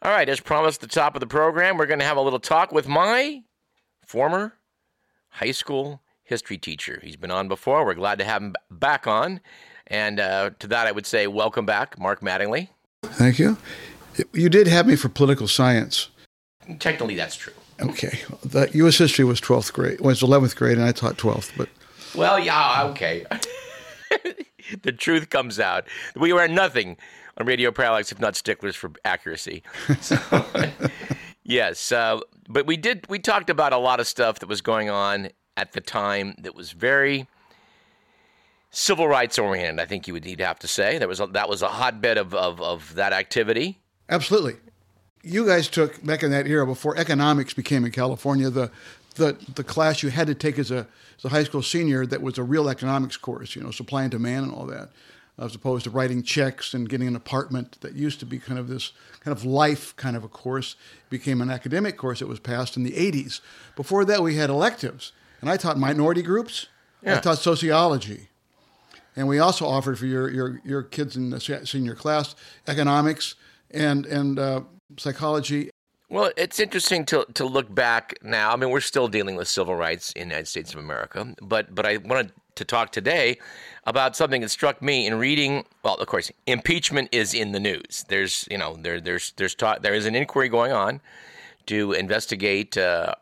All right, as promised at the top of the program, we're going to have a little talk with my former high school history teacher. He's been on before. We're glad to have him back on. And uh, to that, I would say, welcome back, Mark Mattingly. Thank you. You did have me for political science. Technically, that's true. Okay. The U.S. history was 12th grade, It was 11th grade, and I taught 12th. But Well, yeah, okay. the truth comes out. We were nothing on Radio Parallax if not sticklers for accuracy. So, yes, uh, but we did. We talked about a lot of stuff that was going on at the time that was very civil rights oriented. I think you would need to have to say there was a, that was a hotbed of, of, of that activity. absolutely. You guys took, back in that era, before economics became in California, the, the, the class you had to take as a, as a high school senior that was a real economics course, you know, supply and demand and all that, as opposed to writing checks and getting an apartment that used to be kind of this kind of life kind of a course, became an academic course that was passed in the 80s. Before that, we had electives, and I taught minority groups, I taught sociology. And we also offered for your, your, your kids in the senior class economics and, and uh, psychology. Well, it's interesting to to look back now. I mean, we're still dealing with civil rights in the United States of America, but but I want to talk today about something that struck me in reading. Well, of course, impeachment is in the news. There's you know there there's there's talk, there is an inquiry going on to investigate uh,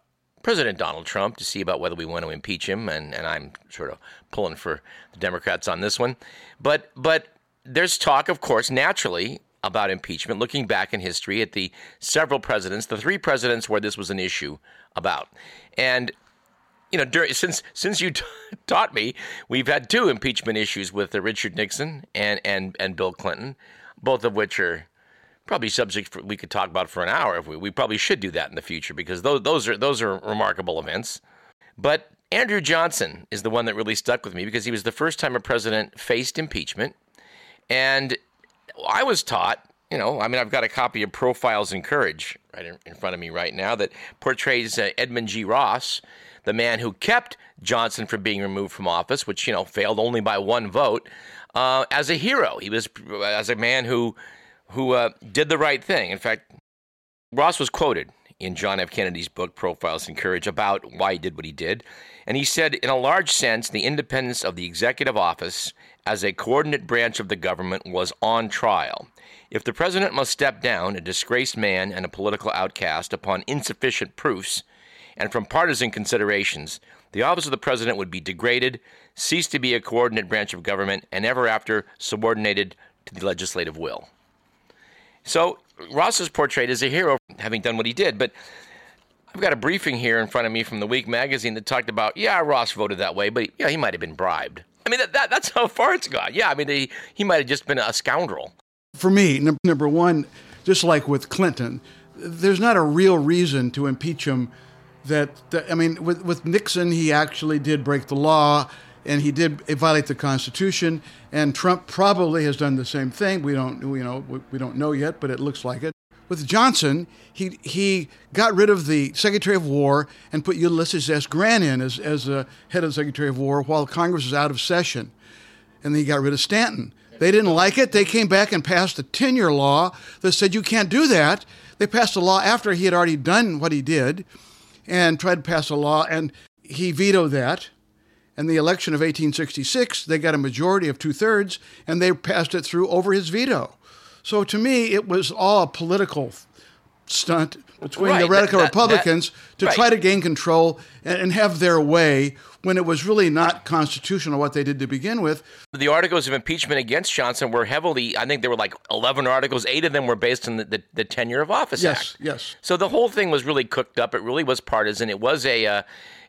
President Donald Trump to see about whether we want to impeach him, and and I'm sort of pulling for the Democrats on this one, but but there's talk, of course, naturally about impeachment, looking back in history at the several presidents, the three presidents where this was an issue about. And, you know, dur since since you t- taught me, we've had two impeachment issues with uh, Richard Nixon and, and, and Bill Clinton, both of which are probably subjects we could talk about for an hour. If we, we probably should do that in the future because those, those, are, those are remarkable events. But Andrew Johnson is the one that really stuck with me because he was the first time a president faced impeachment. And I was taught, you know, I mean, I've got a copy of Profiles in Courage right in, in front of me right now that portrays uh, Edmund G. Ross, the man who kept Johnson from being removed from office, which, you know, failed only by one vote, uh, as a hero. He was as a man who who uh, did the right thing. In fact, Ross was quoted in John F. Kennedy's book, Profiles in Courage, about why he did what he did. And he said, in a large sense, the independence of the executive office as a coordinate branch of the government was on trial. If the president must step down, a disgraced man and a political outcast, upon insufficient proofs and from partisan considerations, the office of the president would be degraded, cease to be a coordinate branch of government, and ever after subordinated to the legislative will. So Ross is portrayed as a hero, having done what he did. But I've got a briefing here in front of me from the Week magazine that talked about, yeah, Ross voted that way, but yeah, he might have been bribed. I mean, that, that that's how far it's gone. Yeah, I mean, he, he might have just been a scoundrel. For me, num- number one, just like with Clinton, there's not a real reason to impeach him. That, that I mean, with, with Nixon, he actually did break the law and he did violate the Constitution. And Trump probably has done the same thing. We don't, you know, we, we don't know yet, but it looks like it. With Johnson, he he got rid of the Secretary of War and put Ulysses S. Grant in as as the head of the Secretary of War while Congress was out of session, and then he got rid of Stanton. They didn't like it. They came back and passed a tenure law that said you can't do that. They passed a law after he had already done what he did, and tried to pass a law, and he vetoed that. And the election of 1866, they got a majority of two thirds, and they passed it through over his veto. So to me, it was all a political stunt between Right, the radical that- that- Republicans to right. try to gain control and, and have their way when it was really not constitutional what they did to begin with. The articles of impeachment against Johnson were heavily, I think there were like 11 articles, eight of them were based on the, the, the Tenure of Office Yes, Act. yes. So the whole thing was really cooked up. It really was partisan. It was a, uh,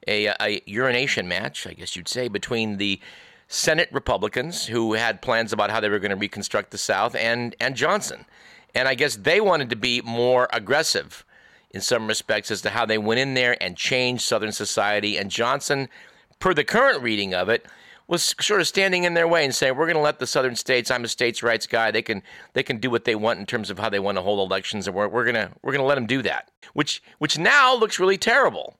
a, a urination match, I guess you'd say, between the Senate Republicans who had plans about how they were going to reconstruct the South and, and Johnson. And I guess they wanted to be more aggressive in some respects as to how they went in there and changed Southern society. And Johnson, per the current reading of it, was sort of standing in their way and saying, "We're going to let the Southern states. I'm a states' rights guy. They can they can do what they want in terms of how they want to hold elections, and we're, we're gonna we're gonna let them do that." Which which now looks really terrible.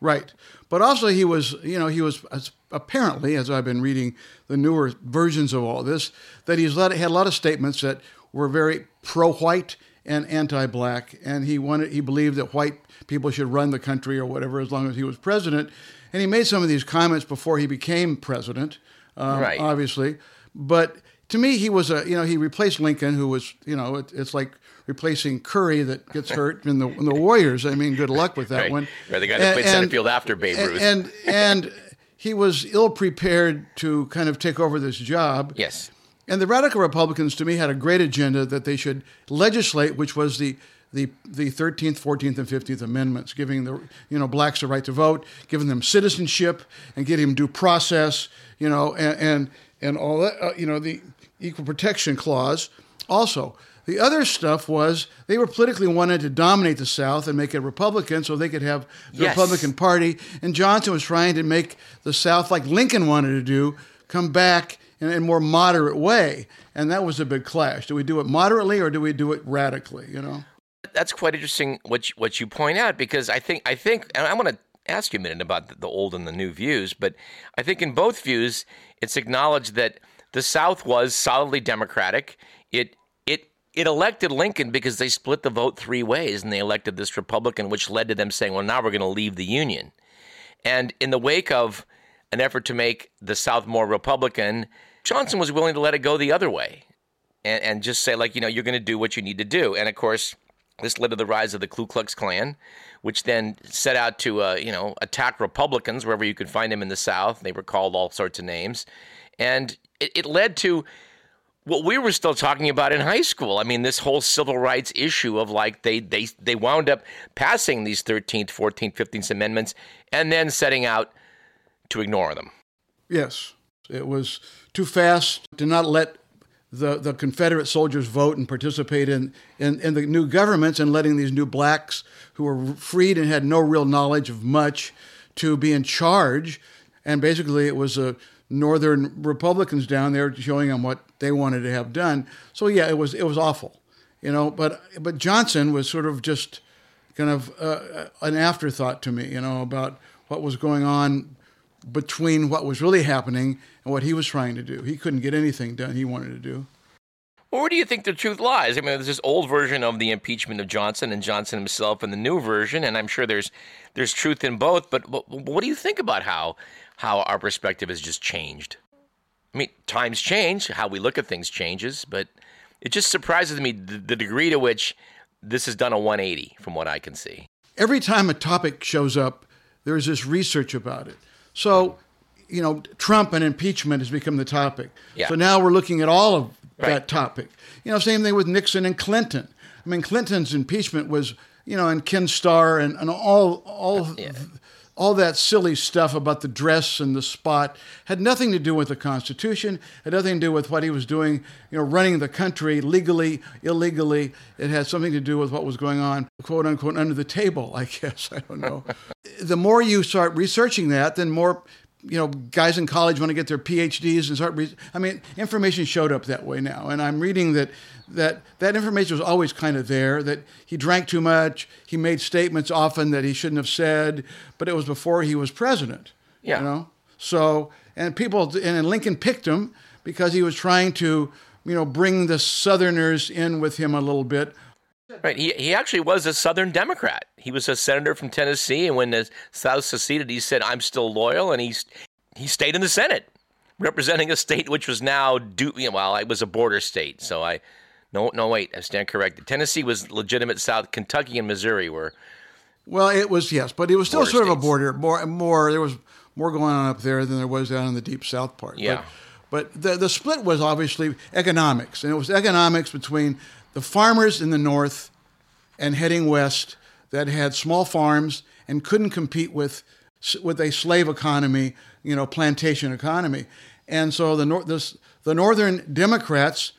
Right. But also, he was, you know, he was as- apparently, as I've been reading the newer versions of all this, that he's let, had a lot of statements that were very pro white and anti-black, and he wanted he believed that white people should run the country or whatever as long as he was president. And he made some of these comments before he became president, um, Right. obviously. But to me, he was a you know he replaced Lincoln, who was you know it, it's like replacing Curry that gets hurt in the in the Warriors. I mean, good luck with that Right. one. Right, the guy that played center field after Babe and- Ruth. and and he was ill prepared to kind of take over this job. yes. And the radical Republicans, to me, had a great agenda that they should legislate, which was the the the Thirteenth, Fourteenth, and Fifteenth Amendments, giving the you know blacks the right to vote, giving them citizenship, and getting them due process, you know, and and, and all that, uh, you know, the Equal Protection Clause. Also, the other stuff was they were politically wanted to dominate the South and make it Republican, so they could have the Yes. Republican Party. And Johnson was trying to make the South, like Lincoln wanted to do, come back in a more moderate way. And that was a big clash. Do we do it moderately or do we do it radically? You know? That's quite interesting what you, what you point out because I think I think and I want to ask you a minute about the, the old and the new views, but I think in both views it's acknowledged that the South was solidly Democratic. It it it elected Lincoln because they split the vote three ways and they elected this Republican, which led to them saying, "Well, now we're going to leave the Union." And in the wake of an effort to make the South more Republican, Johnson was willing to let it go the other way and, and just say, like, you know, you're going to do what you need to do. And of course, this led to the rise of the Ku Klux Klan, which then set out to, uh, you know, attack Republicans wherever you could find them in the South. They were called all sorts of names. And it, it led to what we were still talking about in high school. I mean, this whole civil rights issue of like they they they wound up passing these 13th, 14th, 15th amendments and then setting out to ignore them. Yes. It was too fast to not let the, the Confederate soldiers vote and participate in, in, in the new governments and letting these new blacks who were freed and had no real knowledge of much to be in charge. And basically, it was a northern Republicans down there showing them what they wanted to have done. So yeah, it was it was awful, you know. But but Johnson was sort of just kind of uh, an afterthought to me, you know, about what was going on between what was really happening and what he was trying to do. He couldn't get anything done he wanted to do. Well, where do you think the truth lies? I mean, there's this old version of the impeachment of Johnson and Johnson himself, and the new version, and I'm sure there's there's truth in both. But what, what do you think about how how our perspective has just changed? I mean, times change, how we look at things changes, but it just surprises me the, the degree to which this has done a 180 from what I can see. Every time a topic shows up, there's this research about it. So, you know, Trump and impeachment has become the topic. Yeah. So now we're looking at all of Right. that topic. You know, same thing with Nixon and Clinton. I mean, Clinton's impeachment was, you know, and Ken Starr and, and all all all that silly stuff about the dress and the spot had nothing to do with the Constitution, had nothing to do with what he was doing, you know, running the country legally, illegally. It had something to do with what was going on, quote unquote, under the table, I guess. I don't know. the more you start researching that, then more you know, guys in college want to get their PhDs and start. Re- I mean, information showed up that way now, and I'm reading that that that information was always kind of there. That he drank too much, he made statements often that he shouldn't have said, but it was before he was president. Yeah. you know. So and people and Lincoln picked him because he was trying to you know bring the Southerners in with him a little bit. Right. He, he actually was a Southern Democrat. He was a senator from Tennessee, and when the South seceded, he said, "I'm still loyal," and he he stayed in the Senate, representing a state which was now do you know, well, it was a border state. So I, no, no, wait, I stand corrected. Tennessee was legitimate South. Kentucky and Missouri were. Well, it was yes, but it was still sort of a border. More, more. There was more going on up there than there was down in the deep south part. Yeah. But, but the the split was obviously economics, and it was economics between the farmers in the north and heading west that had small farms and couldn't compete with with a slave economy, you know, plantation economy, and so the nor- this, the northern Democrats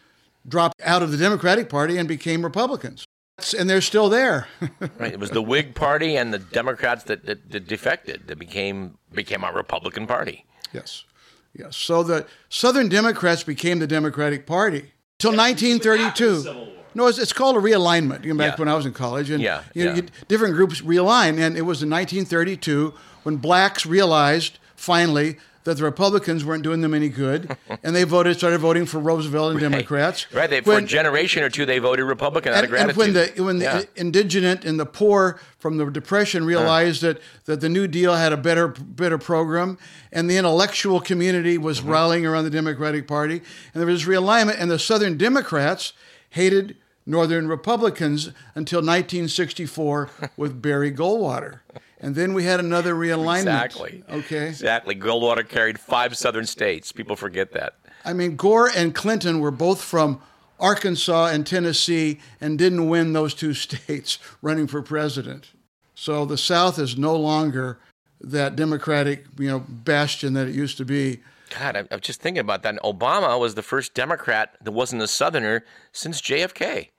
dropped out of the Democratic Party and became Republicans, and they're still there. Right. It was the Whig Party and the Democrats that, that, that defected that became became our Republican Party. Yes. Yes. So the Southern Democrats became the Democratic Party till 1932. No, it's, it's called a realignment. You know, back Yeah. when I was in college, and Yeah, you know, yeah. you- different groups realign, and it was in 1932 when blacks realized finally that the Republicans weren't doing them any good, and they voted started voting for Roosevelt and Democrats. Right. They, for a generation or two, they voted Republican out of and, and when the when Yeah. the indigent and the poor from the depression realized that, that the New Deal had a better better program, and the intellectual community was Mm-hmm. rallying around the Democratic Party, and there was realignment, and the Southern Democrats hated Northern Republicans until 1964 with Barry Goldwater, and then we had another realignment. Exactly. Okay. Exactly. Goldwater carried five southern states. People forget that. I mean, Gore and Clinton were both from Arkansas and Tennessee and didn't win those two states running for president. So the South is no longer that Democratic, you know, bastion that it used to be. God, I, I'm just thinking about that. And Obama was the first Democrat that wasn't a Southerner since JFK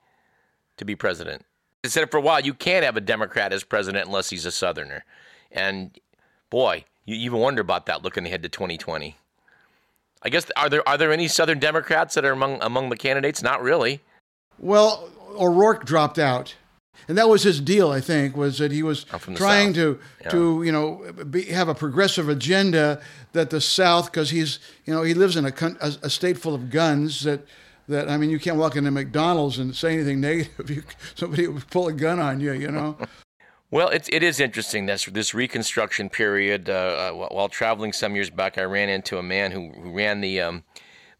to be president. They said for a while, you can't have a Democrat as president unless he's a Southerner. And boy, you even wonder about that looking ahead to 2020. I guess are there are there any Southern Democrats that are among among the candidates? Not really. Well, O'Rourke dropped out. And that was his deal, I think, was that he was I'm from the trying South. to, to you know, be, have a progressive agenda that the South, because he's, you know, he lives in a, a, a state full of guns that, that I mean, you can't walk into McDonald's and say anything negative. You, somebody would pull a gun on you, you know. Well, it's it is interesting this this Reconstruction period. Uh, uh, while traveling some years back, I ran into a man who, who ran the um,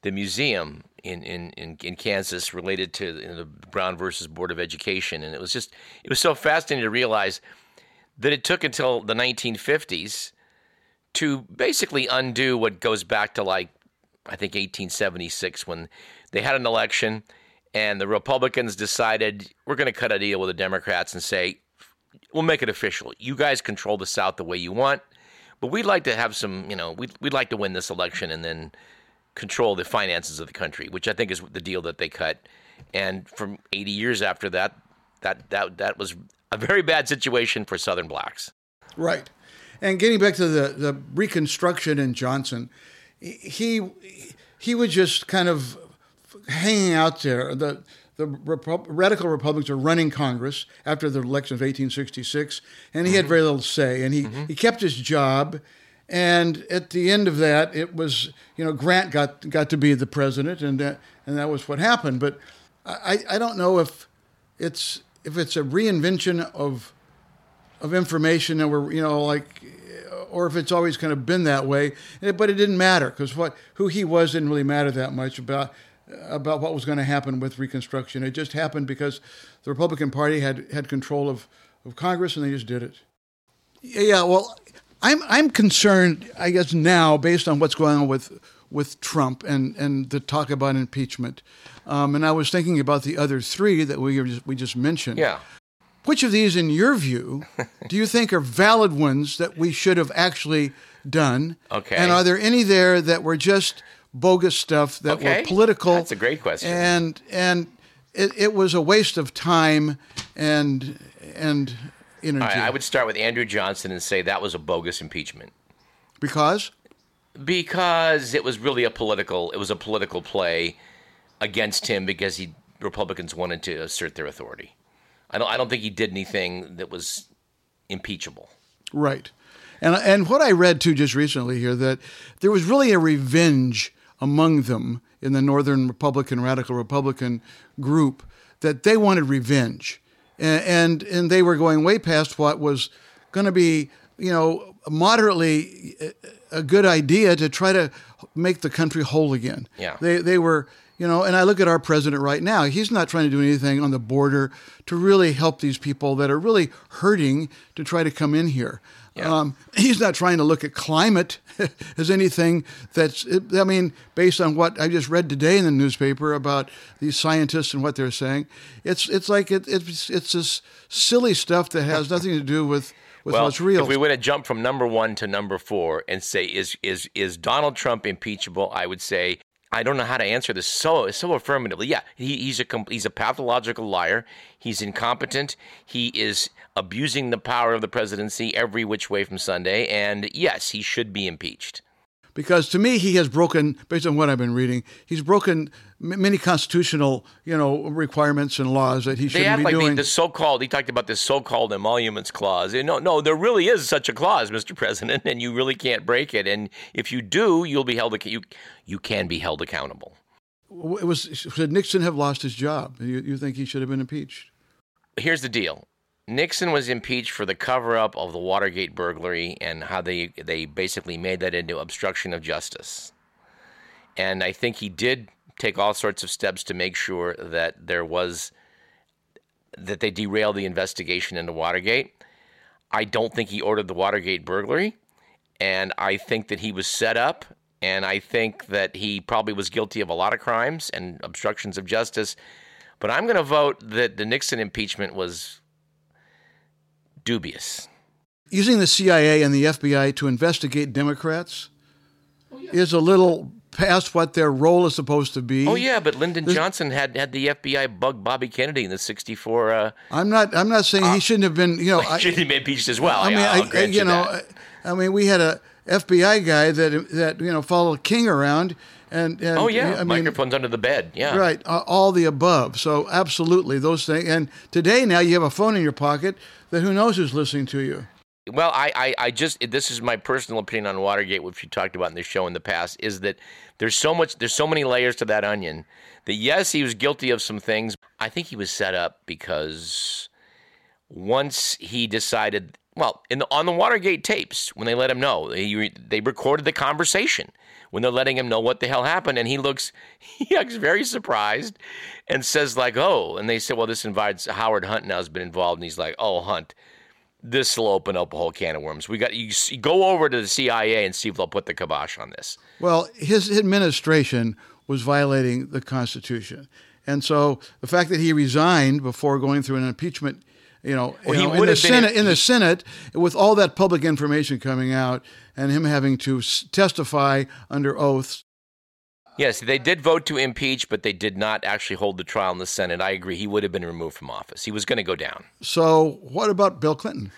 the museum in, in, in, in Kansas related to you know, the Brown versus Board of Education, and it was just it was so fascinating to realize that it took until the 1950s to basically undo what goes back to like I think 1876 when they had an election and the Republicans decided we're going to cut a deal with the Democrats and say we'll make it official. You guys control the South the way you want, but we'd like to have some, you know, we'd, we'd like to win this election and then control the finances of the country, which I think is the deal that they cut. And from 80 years after that, that that that was a very bad situation for Southern blacks. Right. And getting back to the, the Reconstruction in Johnson, he he was just kind of hanging out there. The the Repu- radical Republicans are running Congress after the election of 1866, and he had mm-hmm. very little say. And he, mm-hmm. he kept his job. And at the end of that, it was you know Grant got got to be the president, and that and that was what happened. But I, I don't know if it's if it's a reinvention of of information that we're you know like or if it's always kind of been that way. But it didn't matter because what who he was didn't really matter that much about about what was going to happen with reconstruction. It just happened because the republican party had had control of, of congress and they just did it. Yeah well i'm i'm concerned i guess now based on what's going on with with trump and and the talk about impeachment um, and i was thinking about the other three that we just, we just mentioned Yeah. which of these, in your view, do you think are valid ones that we should have actually done? Okay. And are there any there that were just bogus stuff that Okay. were political? That's a great question. And and it, it was a waste of time and and energy. Right, I would start with Andrew Johnson and say that was a bogus impeachment. because because it was really a political it was a political play against him because he Republicans wanted to assert their authority. I don't I don't think he did anything that was impeachable. Right. And and what I read too just recently here that there was really a revenge among them in the Northern Republican Radical Republican group that they wanted revenge, and and, they were going way past what was going to be you know moderately uh, a good idea to try to make the country whole again. Yeah. They they were you know, and I look at our president right now. He's not trying to do anything on the border to really help these people that are really hurting to try to come in here. Um, he's not trying to look at climate as anything that's, I mean, based on what I just read today in the newspaper about these scientists and what they're saying. It's, it's like it, it's, it's this silly stuff that has nothing to do with, with Well, what's real. if we were to jump from number one to number four and say is is is Donald Trump impeachable, I would say I don't know how to answer this so so affirmatively. Yeah, he, he's a he's a pathological liar. He's incompetent. He is abusing the power of the presidency every which way from Sunday, and yes, he should be impeached. Because to me he has broken based on what I've been reading he's broken m- many constitutional you know requirements and laws that he shouldn't act be like doing. the so-called. He talked about this so-called emoluments clause. No, no, there really is such a clause, Mr. President, and you really can't break it. And if you do, you'll be held. You you can be held accountable. it was should Nixon have lost his job? You, you think he should have been impeached? Here's the deal. Nixon was impeached for the cover-up of the Watergate burglary and how they they basically made that into obstruction of justice. And I think he did take all sorts of steps to make sure that there was that they derailed the investigation into Watergate. I don't think he ordered the Watergate burglary, and I think that he was set up, and I think that he probably was guilty of a lot of crimes and obstructions of justice. But I'm going to vote that the Nixon impeachment was dubious. Using the CIA and the FBI to investigate Democrats is a little past what their role is supposed to be. Oh yeah, but Lyndon Johnson had had the FBI bug Bobby Kennedy in the '64. Uh, I'm not. I'm not saying he shouldn't have been. You know, I, should have been impeached as well. I mean, I'll I, grant you know. I, I mean, we had a FBI guy that that you know followed King around, and, and oh yeah, I mean, microphones under the bed. Yeah, right, uh, all the above. So absolutely, those things. And today, now you have a phone in your pocket that who knows who's listening to you. Well, I, I, I just this is my personal opinion on Watergate, which we talked about in the show in the past, is that there's so much, there's so many layers to that onion. That yes, he was guilty of some things. I think he was set up because once he decided, well, in the, on the Watergate tapes, when they let him know, he, they recorded the conversation when they're letting him know what the hell happened, and he looks, he acts very surprised, and says like, "Oh," and they said, "Well, this invites Howard Hunt now has been involved," and he's like, "Oh, Hunt." this will open up a whole can of worms. We got you, you go over to the CIA and see if they'll put the kibosh on this. Well, his administration was violating the Constitution, and so the fact that he resigned before going through an impeachment, you know, Well, you know, in the Senate, in the Senate, with all that public information coming out, and him having to s- testify under oaths. Yes, they did vote to impeach, but they did not actually hold the trial in the Senate. I agree. He would have been removed from office. He was going to go down. So, what about Bill Clinton?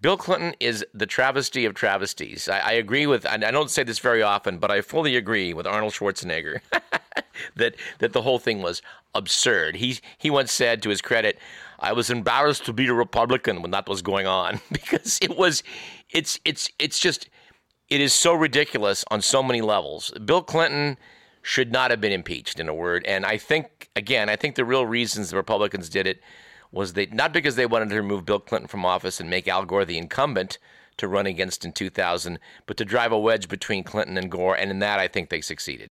Bill Clinton is the travesty of travesties. I, I agree with, and I don't say this very often, but I fully agree with Arnold Schwarzenegger that that the whole thing was absurd. He he once said, to his credit, "I was embarrassed to be a Republican when that was going on because it was, it's it's it's just, it is so ridiculous on so many levels." Bill Clinton should not have been impeached, in a word, and I think again, I think the real reasons the Republicans did it was they not because they wanted to remove Bill Clinton from office and make Al Gore the incumbent to run against in 2000, but to drive a wedge between Clinton and Gore, and in that I think they succeeded.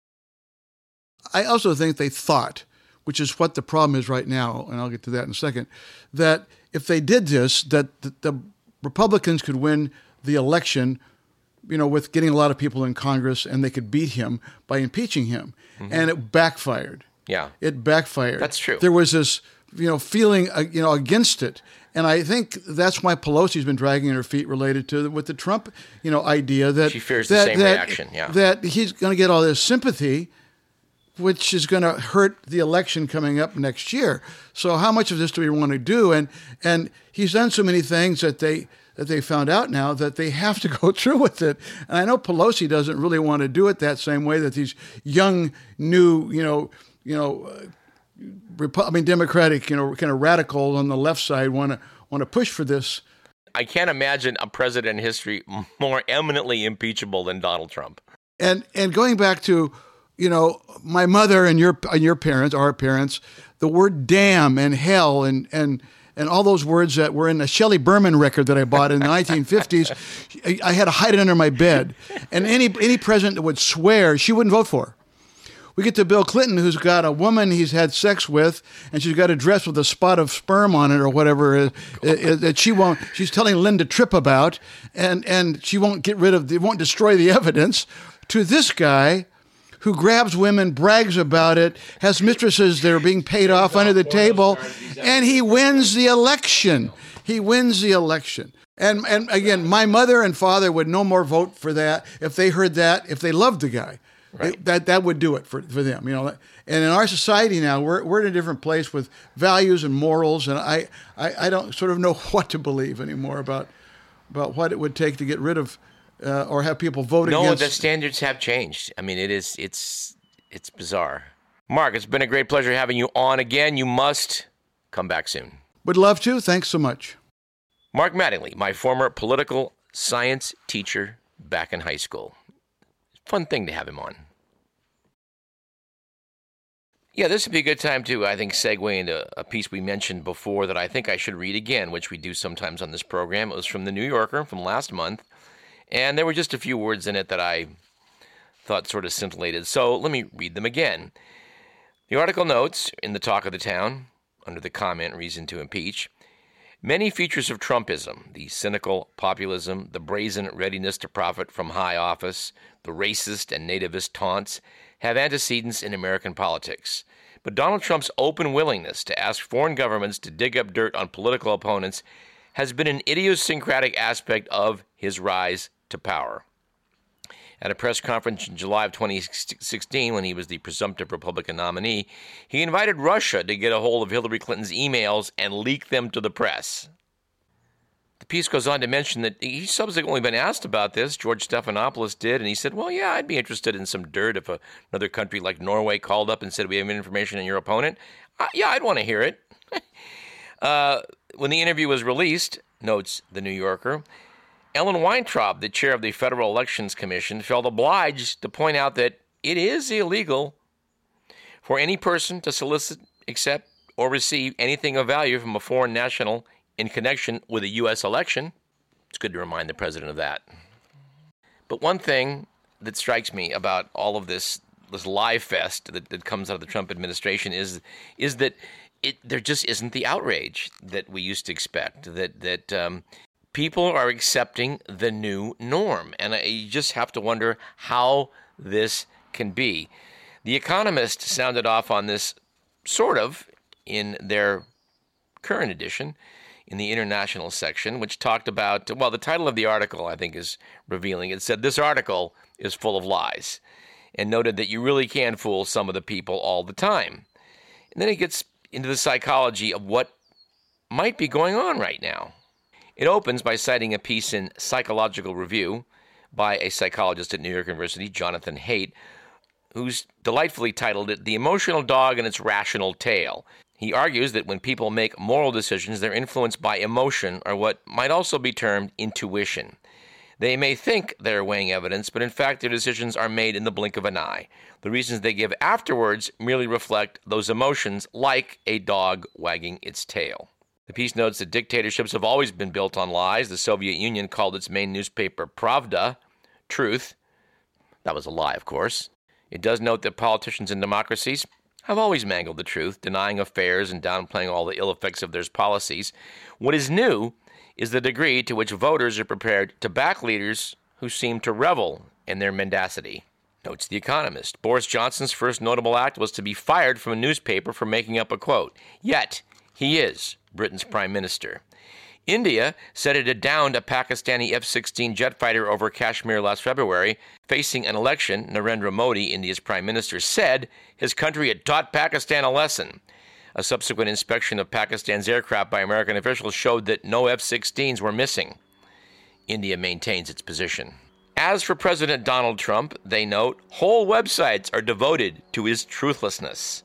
I also think they thought, which is what the problem is right now, and I'll get to that in a second, that if they did this, that the, the Republicans could win the election, you know, with getting a lot of people in Congress, and they could beat him by impeaching him, and it backfired. Yeah. It backfired. That's true. There was this, you know, feeling, uh, you know, against it, and I think that's why Pelosi's been dragging her feet related to with the Trump, you know, idea that She fears the same that- reaction, yeah. That he's going to get all this sympathy, which is going to hurt the election coming up next year. So how much of this do we want to do? And and he's done so many things that they that they found out now that they have to go through with it. And I know Pelosi doesn't really want to do it that same way that these young, new, you know, you know, uh, Repu- I mean, Democratic, you know, kind of radical on the left side want to want to push for this. I can't imagine a president in history more eminently impeachable than Donald Trump. And and going back to, you know, my mother and your and your parents, our parents, the word damn and hell and and and all those words that were in a Shelley Berman record that I bought in the 1950s, I- had to hide it under my bed. And any any president that would swear, she wouldn't vote for. We get to Bill Clinton, who's got a woman he's had sex with, and she's got a dress with a spot of sperm on it or whatever that she won't. She's telling Linda Tripp about, and and she won't get rid of. They won't destroy the evidence. To this guy, who grabs women, brags about it, has mistresses that are being paid off under the table, and he wins the election. He wins the election. And and again, my mother and father would no more vote for that if they heard that, if they loved the guy. Right. That that would do it for, for them, you know. And in our society now, we're we're in a different place with values and morals, and I, I, I don't sort of know what to believe anymore about about what it would take to get rid of uh, or have people vote no, against. the standards have changed. I mean, it is it's it's bizarre. Mark, it's been a great pleasure having you on again. You must come back soon. Would love to. Thanks so much. Mark Mattingly, my former political science teacher back in high school. Fun thing to have him on. Yeah, this would be a good time to, I think, segue into a piece we mentioned before that I think I should read again, which we do sometimes on this program. It was from the New Yorker from last month, and there were just a few words in it that I thought sort of scintillated. So let me read them again. The article notes in the talk of the town, under the comment reason to impeach, many features of Trumpism, the cynical populism, the brazen readiness to profit from high office, the racist and nativist taunts, have antecedents in American politics. But Donald Trump's open willingness to ask foreign governments to dig up dirt on political opponents has been an idiosyncratic aspect of his rise to power. At a press conference in July of 2016, when he was the presumptive Republican nominee, he invited Russia to get a hold of Hillary Clinton's emails and leak them to the press. The piece goes on to mention that he's subsequently been asked about this. George Stephanopoulos did, and he said, Well, yeah, I'd be interested in some dirt if a, another country like Norway called up and said, We have information on your opponent. Uh, yeah, I'd want to hear it. uh, when the interview was released, notes The New Yorker, Ellen Weintraub, the chair of the Federal Elections Commission, felt obliged to point out that it is illegal for any person to solicit, accept, or receive anything of value from a foreign national in connection with a U.S. election. It's good to remind the president of that. But one thing that strikes me about all of this this lie fest that, that comes out of the Trump administration is is that it there just isn't the outrage that we used to expect. That that um, people are accepting the new norm, and you just have to wonder how this can be. The Economist sounded off on this sort of in their current edition in the international section, which talked about, well, the title of the article I think is revealing. It said, This article is full of lies, and noted that you really can fool some of the people all the time. And then it gets into the psychology of what might be going on right now. It opens by citing a piece in Psychological Review by a psychologist at New York University, Jonathan Haidt, who's delightfully titled it The Emotional Dog and Its Rational Tail. He argues that when people make moral decisions, they're influenced by emotion or what might also be termed intuition. They may think they're weighing evidence, but in fact, their decisions are made in the blink of an eye. The reasons they give afterwards merely reflect those emotions, like a dog wagging its tail. The piece notes that dictatorships have always been built on lies. The Soviet Union called its main newspaper Pravda, truth. That was a lie, of course. It does note that politicians in democracies have always mangled the truth, denying affairs and downplaying all the ill effects of their policies. What is new is the degree to which voters are prepared to back leaders who seem to revel in their mendacity. Notes The Economist. Boris Johnson's first notable act was to be fired from a newspaper for making up a quote. Yet, he is Britain's prime minister. India said it had downed a Pakistani F 16 jet fighter over Kashmir last February. Facing an election, Narendra Modi, India's prime minister, said his country had taught Pakistan a lesson. A subsequent inspection of Pakistan's aircraft by American officials showed that no F 16s were missing. India maintains its position. As for President Donald Trump, they note whole websites are devoted to his truthlessness.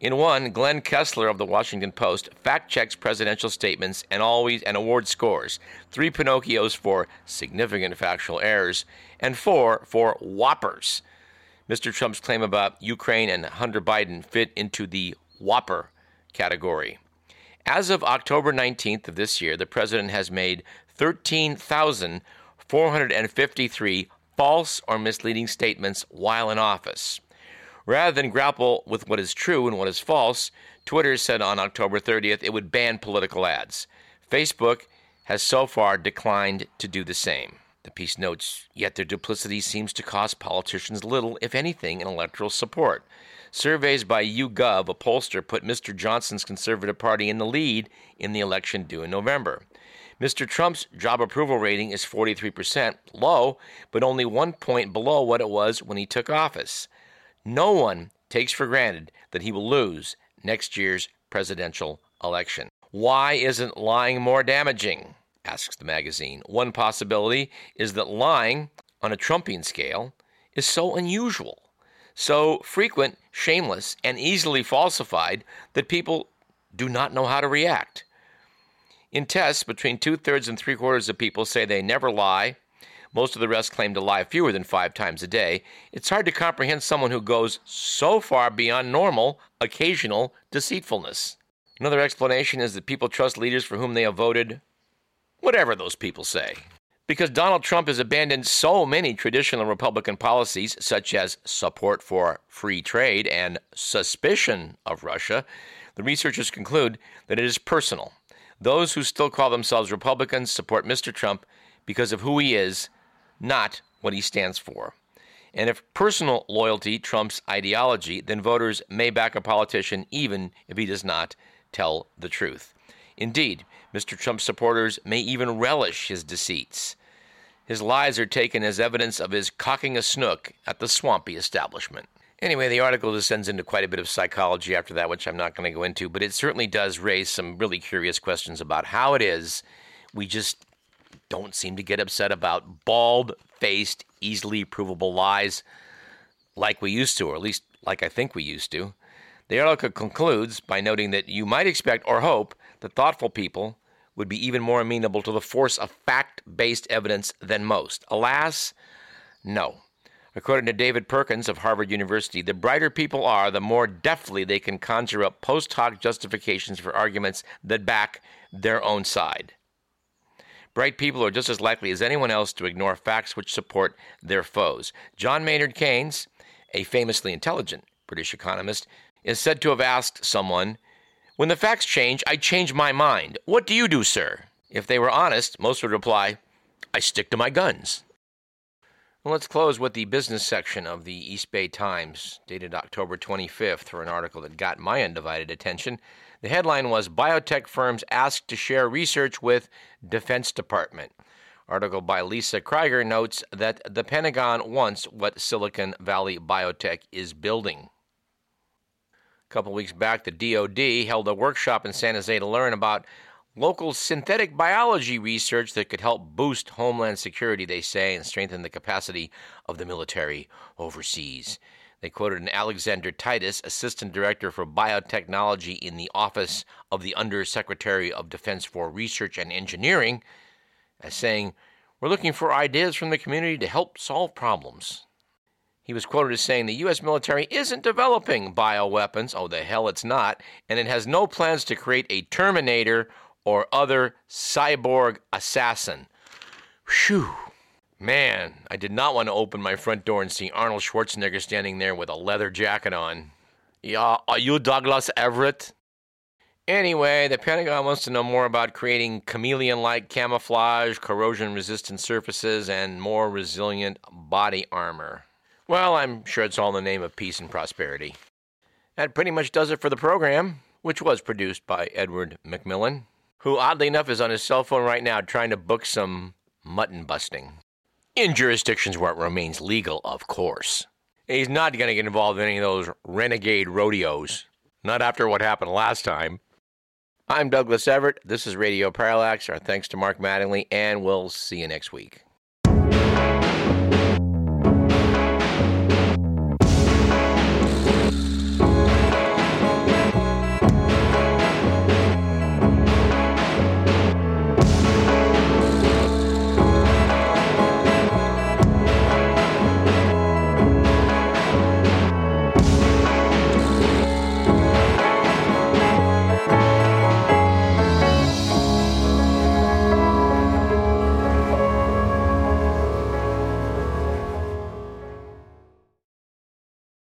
In one, Glenn Kessler of the Washington Post fact checks presidential statements and always and award scores. Three Pinocchios for significant factual errors, and four for whoppers. Mr. Trump's claim about Ukraine and Hunter Biden fit into the whopper category. As of October 19th of this year, the president has made 13,453 false or misleading statements while in office. Rather than grapple with what is true and what is false, Twitter said on October 30th it would ban political ads. Facebook has so far declined to do the same. The piece notes, yet their duplicity seems to cost politicians little, if anything, in electoral support. Surveys by YouGov, a pollster, put Mr. Johnson's Conservative Party in the lead in the election due in November. Mr. Trump's job approval rating is 43%, low, but only one point below what it was when he took office. No one takes for granted that he will lose next year's presidential election. Why isn't lying more damaging? asks the magazine. One possibility is that lying on a Trumpian scale is so unusual, so frequent, shameless, and easily falsified that people do not know how to react. In tests, between two thirds and three quarters of people say they never lie. Most of the rest claim to lie fewer than five times a day. It's hard to comprehend someone who goes so far beyond normal, occasional deceitfulness. Another explanation is that people trust leaders for whom they have voted, whatever those people say. Because Donald Trump has abandoned so many traditional Republican policies, such as support for free trade and suspicion of Russia, the researchers conclude that it is personal. Those who still call themselves Republicans support Mr. Trump because of who he is, not what he stands for. And if personal loyalty trumps ideology, then voters may back a politician even if he does not tell the truth. Indeed, Mr. Trump's supporters may even relish his deceits. His lies are taken as evidence of his cocking a snook at the swampy establishment. Anyway, the article descends into quite a bit of psychology after that, which I'm not going to go into, but it certainly does raise some really curious questions about how it is we just don't seem to get upset about bald faced, easily provable lies like we used to, or at least like I think we used to. The article concludes by noting that you might expect or hope that thoughtful people would be even more amenable to the force of fact based evidence than most. Alas, no. According to David Perkins of Harvard University, the brighter people are, the more deftly they can conjure up post hoc justifications for arguments that back their own side. Bright people are just as likely as anyone else to ignore facts which support their foes. John Maynard Keynes, a famously intelligent British economist, is said to have asked someone, When the facts change, I change my mind. What do you do, sir? If they were honest, most would reply, I stick to my guns. Well, let's close with the business section of the East Bay Times, dated October 25th, for an article that got my undivided attention. The headline was Biotech Firms Asked to Share Research with Defense Department. Article by Lisa Krieger notes that the Pentagon wants what Silicon Valley Biotech is building. A couple weeks back, the DoD held a workshop in San Jose to learn about local synthetic biology research that could help boost homeland security, they say, and strengthen the capacity of the military overseas. They quoted an Alexander Titus, Assistant Director for Biotechnology in the Office of the Undersecretary of Defense for Research and Engineering, as saying, We're looking for ideas from the community to help solve problems. He was quoted as saying the U.S. military isn't developing bioweapons. Oh, the hell it's not. And it has no plans to create a Terminator or other cyborg assassin. Phew. Man, I did not want to open my front door and see Arnold Schwarzenegger standing there with a leather jacket on. Yeah, are you Douglas Everett? Anyway, the Pentagon wants to know more about creating chameleon like camouflage, corrosion resistant surfaces, and more resilient body armor. Well, I'm sure it's all in the name of peace and prosperity. That pretty much does it for the program, which was produced by Edward McMillan, who oddly enough is on his cell phone right now trying to book some mutton busting in jurisdictions where it remains legal, of course. He's not going to get involved in any of those renegade rodeos. Not after what happened last time. I'm Douglas Everett. This is Radio Parallax. Our thanks to Mark Mattingly, and we'll see you next week.